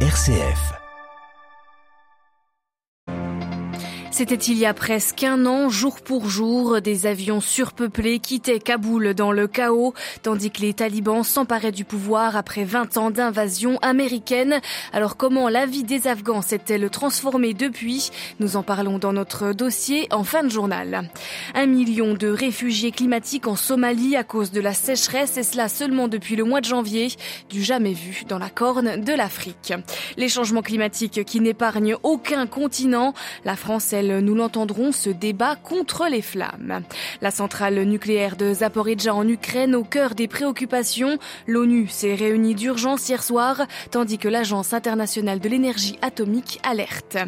RCF. C'était il y a presque un an, jour pour jour, des avions surpeuplés quittaient Kaboul dans le chaos, tandis que les talibans s'emparaient du pouvoir après 20 ans d'invasion américaine. Alors comment la vie des Afghans s'est-elle transformée depuis? Nous en parlons dans notre dossier en fin de journal. Un million de réfugiés climatiques en Somalie à cause de la sécheresse, et cela seulement depuis le mois de janvier, du jamais vu dans la corne de l'Afrique. Les changements climatiques qui n'épargnent aucun continent, la France, nous l'entendrons, se débat contre les flammes. La centrale nucléaire de Zaporizhzhia en Ukraine au cœur des préoccupations. L'ONU s'est réunie d'urgence hier soir, tandis que l'Agence internationale de l'énergie atomique alerte.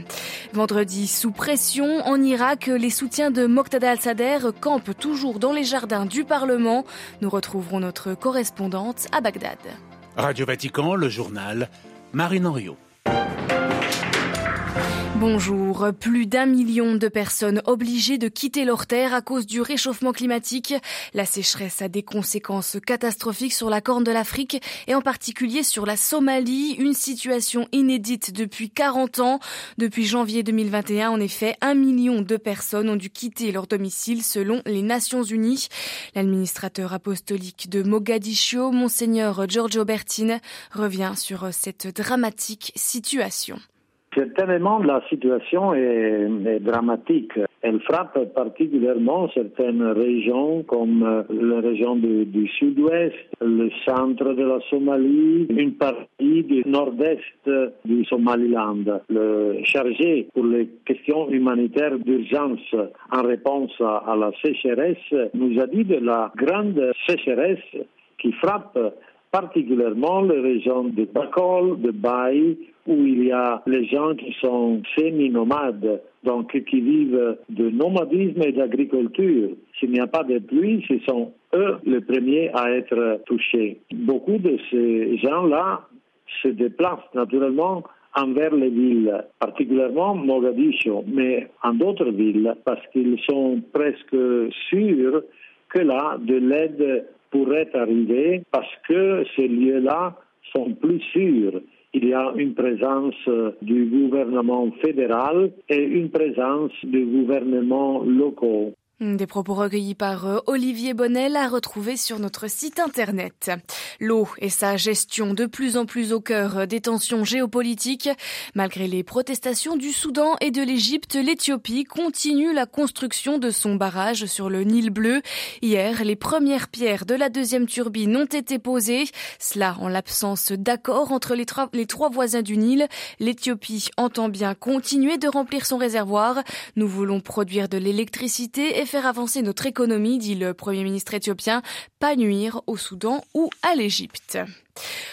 Vendredi, sous pression, en Irak, les soutiens de Moqtada al-Sadr campent toujours dans les jardins du Parlement. Nous retrouverons notre correspondante à Bagdad. Radio Vatican, le journal, Marine Henriot. Bonjour. Plus d'un million de personnes obligées de quitter leur terre à cause du réchauffement climatique. La sécheresse a des conséquences catastrophiques sur la corne de l'Afrique et en particulier sur la Somalie, une situation inédite depuis 40 ans. Depuis janvier 2021, en effet, un million de personnes ont dû quitter leur domicile selon les Nations Unies. L'administrateur apostolique de Mogadiscio, Monseigneur Giorgio Bertine, revient sur cette dramatique situation. Certainement, la situation est, dramatique. Elle frappe particulièrement certaines régions comme euh, la région du, sud-ouest, le centre de la Somalie, une partie du nord-est du Somaliland. Le chargé pour les questions humanitaires d'urgence en réponse à la sécheresse nous a dit de la grande sécheresse qui frappe particulièrement les régions de Bakol, de Baï, où il y a les gens qui sont semi-nomades, donc qui vivent de nomadisme et d'agriculture. S'il n'y a pas de pluie, ce sont eux les premiers à être touchés. Beaucoup de ces gens-là se déplacent naturellement envers les villes, particulièrement Mogadiscio, mais en d'autres villes, parce qu'ils sont presque sûrs que là, de l'aide pourrait arriver parce que ces lieux-là sont plus sûrs. Il y a une présence du gouvernement fédéral et une présence du gouvernement locaux. Des propos recueillis par euh, Olivier Bonnel à retrouver sur notre site internet. L'eau et sa gestion de plus en plus au cœur des tensions géopolitiques. Malgré les protestations du Soudan et de l'Égypte, l'Éthiopie continue la construction de son barrage sur le Nil bleu. Hier, les premières pierres de la deuxième turbine ont été posées. Cela en l'absence d'accord entre les, les trois voisins du Nil. L'Éthiopie entend bien continuer de remplir son réservoir. Nous voulons produire de l'électricité et faire avancer notre économie, dit le Premier ministre éthiopien, pas nuire au Soudan ou à l'Égypte.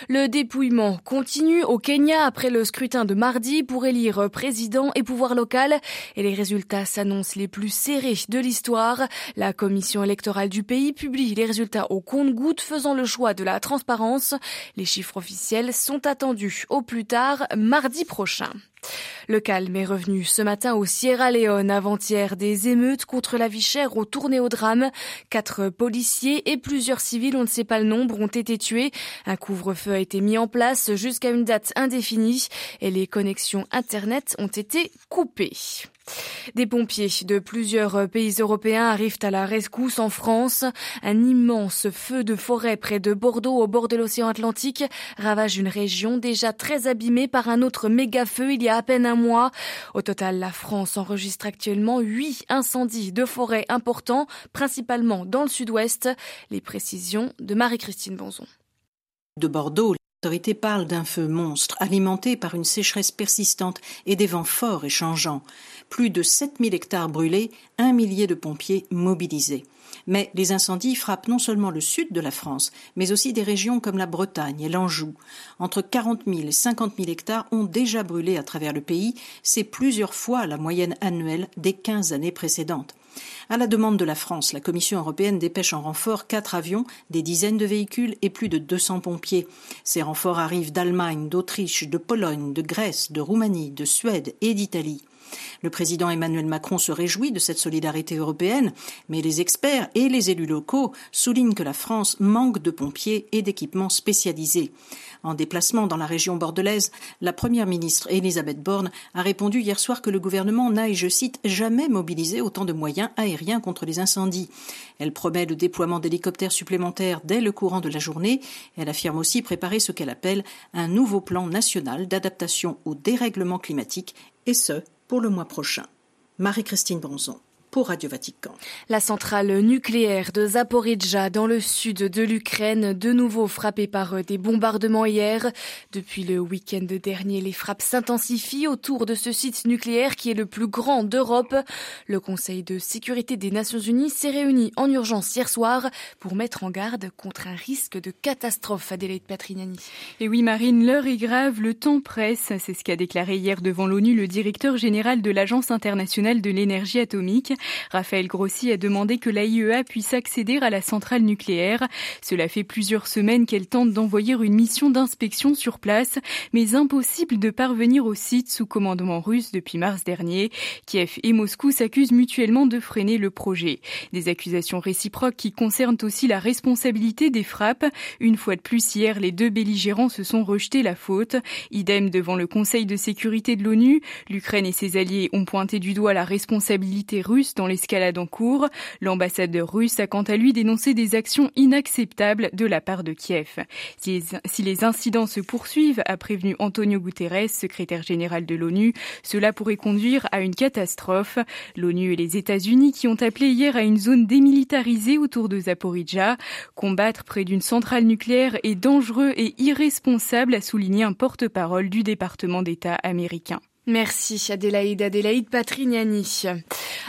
Le dépouillement continue au Kenya après le scrutin de mardi pour élire président et pouvoir local et les résultats s'annoncent les plus serrés de l'histoire. La commission électorale du pays publie les résultats au compte-gouttes faisant le choix de la transparence. Les chiffres officiels sont attendus au plus tard mardi prochain. Le calme est revenu ce matin au Sierra Leone avant-hier des émeutes contre la vie chère ont tourné au drame. Quatre policiers et plusieurs civils, on ne sait pas le nombre, ont été tués. Un couvre-feu a été mis en place jusqu'à une date indéfinie et les connexions Internet ont été coupées. Des pompiers de plusieurs pays européens arrivent à la rescousse en France. Un immense feu de forêt près de Bordeaux au bord de l'océan Atlantique ravage une région déjà très abîmée par un autre méga feu il y a à peine un mois. Au total, la France enregistre actuellement huit incendies de forêt importants, principalement dans le sud-ouest. Les précisions de Marie-Christine Bonzon. De Bordeaux, l'autorité parle d'un feu monstre alimenté par une sécheresse persistante et des vents forts et changeants plus de 7000 hectares brûlés, un millier de pompiers mobilisés. Mais les incendies frappent non seulement le sud de la France, mais aussi des régions comme la Bretagne et l'Anjou. Entre 40 000 et 50 000 hectares ont déjà brûlé à travers le pays, c'est plusieurs fois la moyenne annuelle des 15 années précédentes. À la demande de la France, la Commission européenne dépêche en renfort quatre avions, des dizaines de véhicules et plus de 200 pompiers. Ces renforts arrivent d'Allemagne, d'Autriche, de Pologne, de Grèce, de Roumanie, de Suède et d'Italie. Le président Emmanuel Macron se réjouit de cette solidarité européenne, mais les experts et les élus locaux soulignent que la France manque de pompiers et d'équipements spécialisés. En déplacement dans la région bordelaise, la première ministre Elisabeth Borne a répondu hier soir que le gouvernement n'a, et je cite, jamais mobilisé autant de moyens aériens contre les incendies. Elle promet le déploiement d'hélicoptères supplémentaires dès le courant de la journée. Elle affirme aussi préparer ce qu'elle appelle un nouveau plan national d'adaptation au dérèglement climatique, et ce, pour le mois prochain. Marie-Christine Bronzon. Radio Vatican. La centrale nucléaire de Zaporizhzhia dans le sud de l'Ukraine, de nouveau frappée par des bombardements hier. Depuis le week-end dernier, les frappes s'intensifient autour de ce site nucléaire qui est le plus grand d'Europe. Le Conseil de sécurité des Nations Unies s'est réuni en urgence hier soir pour mettre en garde contre un risque de catastrophe, Adélaïde Patrignani. Et oui, Marine, l'heure est grave, le temps presse. C'est ce qu'a déclaré hier devant l'ONU le directeur général de l'Agence internationale de l'énergie atomique. Raphaël Grossi a demandé que l'AIEA puisse accéder à la centrale nucléaire. Cela fait plusieurs semaines qu'elle tente d'envoyer une mission d'inspection sur place, mais impossible de parvenir au site sous commandement russe depuis mars dernier. Kiev et Moscou s'accusent mutuellement de freiner le projet. Des accusations réciproques qui concernent aussi la responsabilité des frappes. Une fois de plus hier, les deux belligérants se sont rejetés la faute. Idem devant le Conseil de sécurité de l'ONU. L'Ukraine et ses alliés ont pointé du doigt la responsabilité russe dans l'escalade en cours. L'ambassadeur russe a quant à lui dénoncé des actions inacceptables de la part de Kiev. Si les incidents se poursuivent, a prévenu Antonio Guterres, secrétaire général de l'ONU, cela pourrait conduire à une catastrophe. L'ONU et les États-Unis qui ont appelé hier à une zone démilitarisée autour de Zaporizhia. Combattre près d'une centrale nucléaire est dangereux et irresponsable, a souligné un porte-parole du département d'État américain. Merci Adélaïde, Adélaïde Patrignani.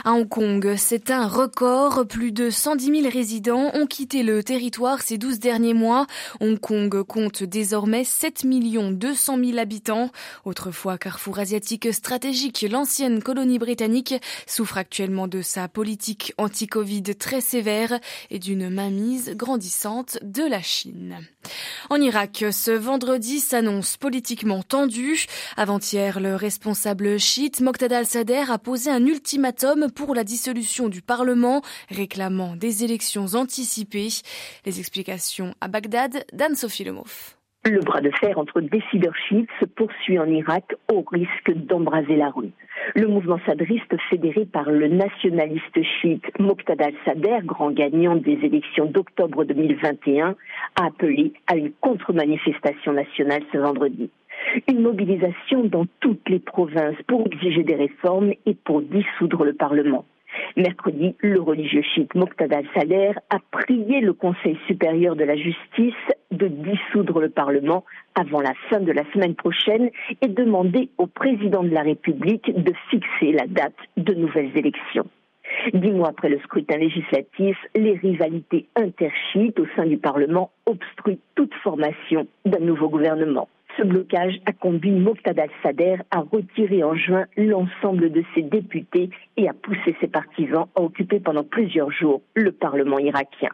À Hong Kong, c'est un record. Plus de 110 000 résidents ont quitté le territoire ces 12 derniers mois. Hong Kong compte désormais 7 200 000 habitants. Autrefois carrefour asiatique stratégique, l'ancienne colonie britannique souffre actuellement de sa politique anti-Covid très sévère et d'une mainmise grandissante de la Chine. En Irak, ce vendredi s'annonce politiquement tendu. Avant-hier, le responsable chiite Moqtada al-Sadr a posé un ultimatum pour la dissolution du Parlement, réclamant des élections anticipées. Les explications à Bagdad d'Anne-Sophie Lemov. Le bras de fer entre décideurs chiites se poursuit en Irak au risque d'embraser la rue. Le mouvement sadriste fédéré par le nationaliste chiite Moqtada al-Sadr, grand gagnant des élections d'octobre 2021, a appelé à une contre-manifestation nationale ce vendredi. Une mobilisation dans toutes les provinces pour exiger des réformes et pour dissoudre le Parlement. Mercredi, le religieux chiite Moqtada al-Sadr a prié le Conseil supérieur de la justice de dissoudre le Parlement avant la fin de la semaine prochaine et demandé au président de la République de fixer la date de nouvelles élections. Dix mois après le scrutin législatif, les rivalités interchites au sein du Parlement obstruent toute formation d'un nouveau gouvernement. Ce blocage a conduit Moqtada al-Sadr à retirer en juin l'ensemble de ses députés et à pousser ses partisans à occuper pendant plusieurs jours le Parlement irakien.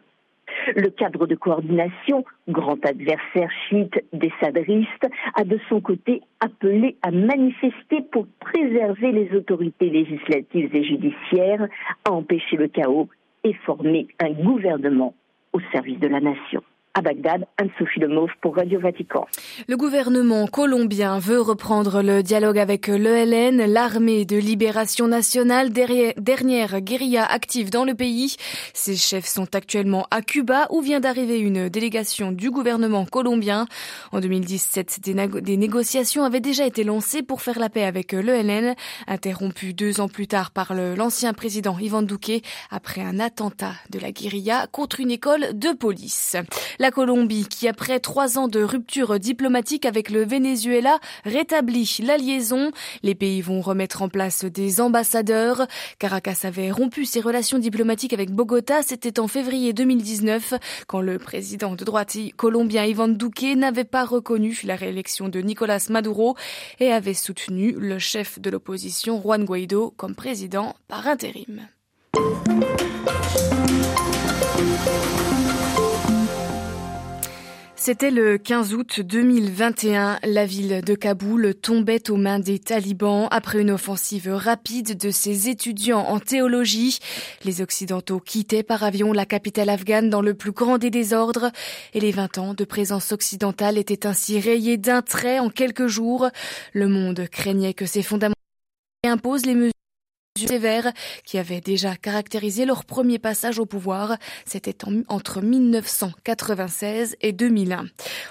Le cadre de coordination, grand adversaire chiite des sadristes, a de son côté appelé à manifester pour préserver les autorités législatives et judiciaires, à empêcher le chaos et former un gouvernement au service de la nation à Bagdad, Anne-Sophie pour Radio Vatican. Le gouvernement colombien veut reprendre le dialogue avec l'ELN, l'armée de libération nationale, dernière guérilla active dans le pays. Ses chefs sont actuellement à Cuba où vient d'arriver une délégation du gouvernement colombien. En 2017, des, négociations avaient déjà été lancées pour faire la paix avec l'ELN, interrompues deux ans plus tard par l'ancien président Ivan Duque après un attentat de la guérilla contre une école de police. La Colombie, qui après trois ans de rupture diplomatique avec le Venezuela, rétablit la liaison. Les pays vont remettre en place des ambassadeurs. Caracas avait rompu ses relations diplomatiques avec Bogota. C'était en février 2019, quand le président de droite colombien Ivan Duque n'avait pas reconnu la réélection de Nicolas Maduro et avait soutenu le chef de l'opposition Juan Guaido comme président par intérim. C'était le 15 août 2021. La ville de Kaboul tombait aux mains des talibans après une offensive rapide de ses étudiants en théologie. Les Occidentaux quittaient par avion la capitale afghane dans le plus grand des désordres et les 20 ans de présence occidentale étaient ainsi rayés d'un trait en quelques jours. Le monde craignait que ces fondamentaux imposent les mesures sévères qui avaient déjà caractérisé leur premier passage au pouvoir. C'était entre 1996 et 2001.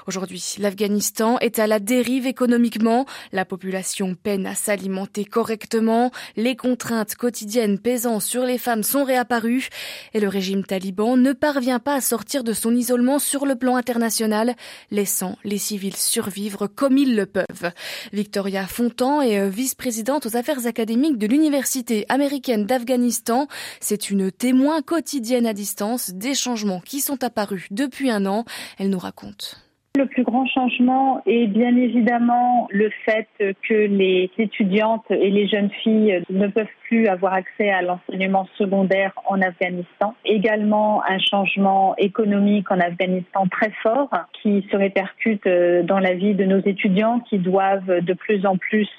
Aujourd'hui, l'Afghanistan est à la dérive économiquement. La population peine à s'alimenter correctement. Les contraintes quotidiennes pesant sur les femmes sont réapparues. Et le régime taliban ne parvient pas à sortir de son isolement sur le plan international, laissant les civils survivre comme ils le peuvent. Victoria Fontan est vice-présidente aux affaires académiques de l'université américaine d'Afghanistan. C'est une témoin quotidienne à distance des changements qui sont apparus depuis un an. Elle nous raconte. Le plus grand changement est bien évidemment le fait que les étudiantes et les jeunes filles ne peuvent plus avoir accès à l'enseignement secondaire en Afghanistan. Également un changement économique en Afghanistan très fort qui se répercute dans la vie de nos étudiants qui doivent de plus en plus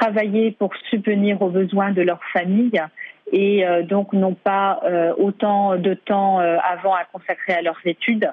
travailler pour subvenir aux besoins de leur famille et euh, donc n'ont pas euh, autant de temps euh, avant à consacrer à leurs études.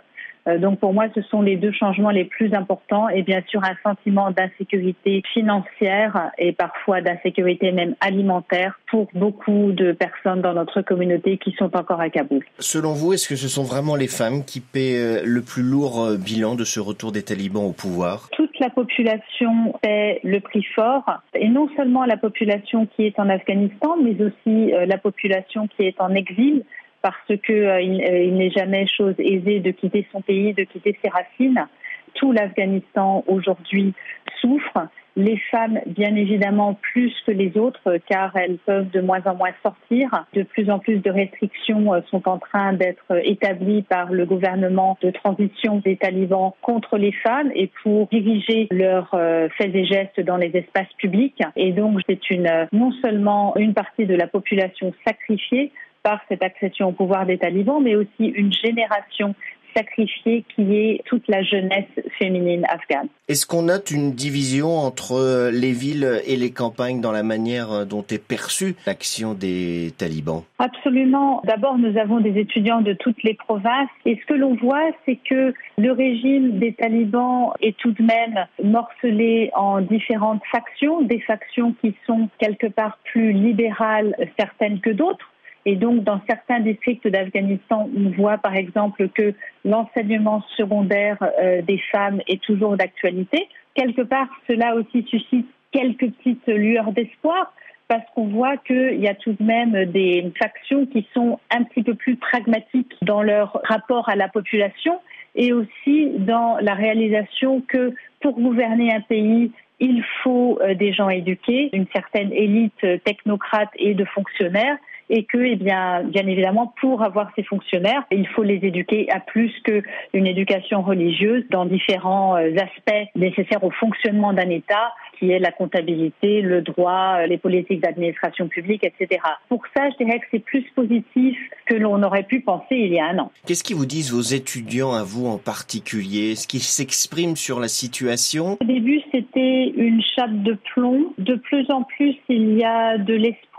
Donc pour moi, ce sont les deux changements les plus importants et bien sûr un sentiment d'insécurité financière et parfois d'insécurité même alimentaire pour beaucoup de personnes dans notre communauté qui sont encore à Kaboul. Selon vous, est-ce que ce sont vraiment les femmes qui paient le plus lourd bilan de ce retour des talibans au pouvoir? La population paie le prix fort et non seulement la population qui est en Afghanistan, mais aussi la population qui est en exil parce que euh, euh, n'est jamais chose aisée de quitter son pays, de quitter ses racines. Tout l'Afghanistan aujourd'hui souffre. Les femmes, bien évidemment, plus que les autres, car elles peuvent de moins en moins sortir. De plus en plus de restrictions euh, sont en train d'être établies par le gouvernement de transition des talibans contre les femmes et pour diriger leurs faits et gestes dans les espaces publics. Et donc, c'est une, non seulement une partie de la population sacrifiée, par cette accession au pouvoir des talibans, mais aussi une génération sacrifiée qui est toute la jeunesse féminine afghane. Est-ce qu'on note une division entre les villes et les campagnes dans la manière dont est perçue l'action des talibans? Absolument. D'abord, nous avons des étudiants de toutes les provinces et ce que l'on voit, c'est que le régime des talibans est tout de même morcelé en différentes factions, des factions qui sont quelque part plus libérales certaines que d'autres et donc, dans certains districts d'Afghanistan, on voit par exemple que l'enseignement secondaire euh, des femmes est toujours d'actualité. Quelque part, cela aussi suscite quelques petites lueurs d'espoir parce qu'on voit qu'il y a tout de même des factions qui sont un petit peu plus pragmatiques dans leur rapport à la population et aussi dans la réalisation que pour gouverner un pays, il faut euh, des gens éduqués, une certaine élite technocrate et de fonctionnaires et que, eh bien, bien évidemment, pour avoir ces fonctionnaires, il faut les éduquer à plus qu'une éducation religieuse dans différents euh, aspects nécessaires au fonctionnement d'un État, qui est la comptabilité, le droit, euh, les politiques d'administration publique, etc. Pour ça, je dirais que c'est plus positif que l'on aurait pu penser il y a un an. Qu'est-ce qui vous disent vos étudiants à vous en particulier? Est-ce qu'ils s'expriment sur la situation? Au début, c'était une chape de plomb. De plus en plus, il y a de l'espoir,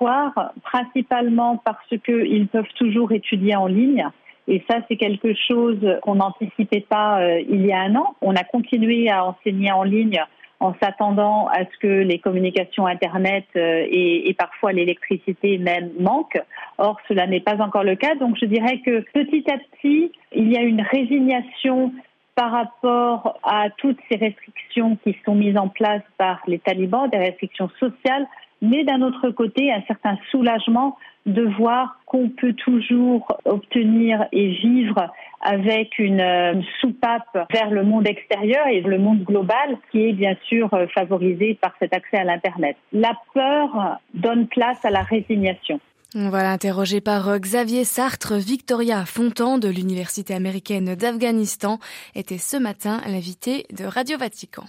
principalement parce qu'ils peuvent toujours étudier en ligne. Et ça, c'est quelque chose qu'on n'anticipait pas euh, il y a un an. On a continué à enseigner en ligne en s'attendant à ce que les communications Internet euh, et, et, parfois l'électricité même manquent. Or, cela n'est pas encore le cas. Donc, je dirais que petit à petit, il y a une résignation par rapport à toutes ces restrictions qui sont mises en place par les talibans, des restrictions sociales, mais d'un autre côté, un certain soulagement de voir qu'on peut toujours obtenir et vivre avec une euh, soupape vers le monde extérieur et le monde global qui est bien sûr euh, favorisé par cet accès à l'Internet. La peur donne place à la résignation. Voilà, interrogé par euh, Xavier Sartre, Victoria Fontan de l'Université américaine d'Afghanistan était ce matin l'invité de Radio Vatican.